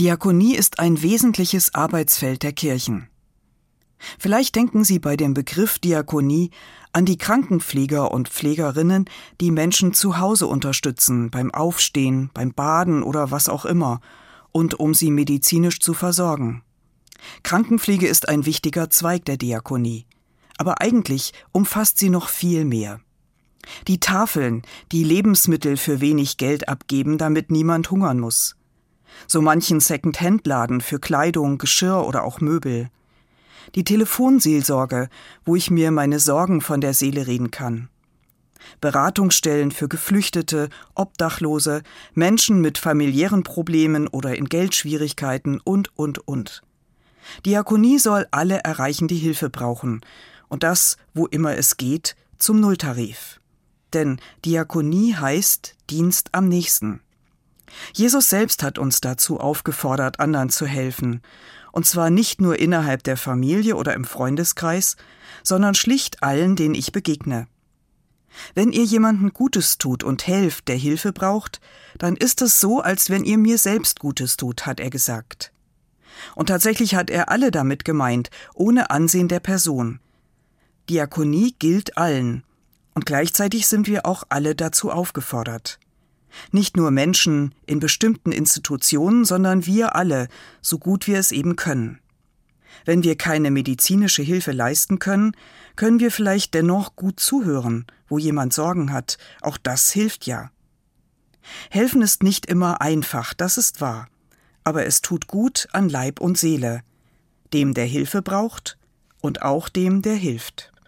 Diakonie ist ein wesentliches Arbeitsfeld der Kirchen. Vielleicht denken Sie bei dem Begriff Diakonie an die Krankenpfleger und Pflegerinnen, die Menschen zu Hause unterstützen, beim Aufstehen, beim Baden oder was auch immer, und um sie medizinisch zu versorgen. Krankenpflege ist ein wichtiger Zweig der Diakonie. Aber eigentlich umfasst sie noch viel mehr. Die Tafeln, die Lebensmittel für wenig Geld abgeben, damit niemand hungern muss. So manchen Second-Hand-Laden für Kleidung, Geschirr oder auch Möbel. Die Telefonseelsorge, wo ich mir meine Sorgen von der Seele reden kann. Beratungsstellen für Geflüchtete, Obdachlose, Menschen mit familiären Problemen oder in Geldschwierigkeiten und, und, und. Diakonie soll alle erreichen, die Hilfe brauchen. Und das, wo immer es geht, zum Nulltarif. Denn Diakonie heißt Dienst am nächsten. Jesus selbst hat uns dazu aufgefordert, anderen zu helfen. Und zwar nicht nur innerhalb der Familie oder im Freundeskreis, sondern schlicht allen, denen ich begegne. Wenn ihr jemanden Gutes tut und helft, der Hilfe braucht, dann ist es so, als wenn ihr mir selbst Gutes tut, hat er gesagt. Und tatsächlich hat er alle damit gemeint, ohne Ansehen der Person. Diakonie gilt allen, und gleichzeitig sind wir auch alle dazu aufgefordert. Nicht nur Menschen in bestimmten Institutionen, sondern wir alle, so gut wir es eben können. Wenn wir keine medizinische Hilfe leisten können, können wir vielleicht dennoch gut zuhören, wo jemand Sorgen hat, auch das hilft ja. Helfen ist nicht immer einfach, das ist wahr, aber es tut gut an Leib und Seele, dem der Hilfe braucht und auch dem, der hilft.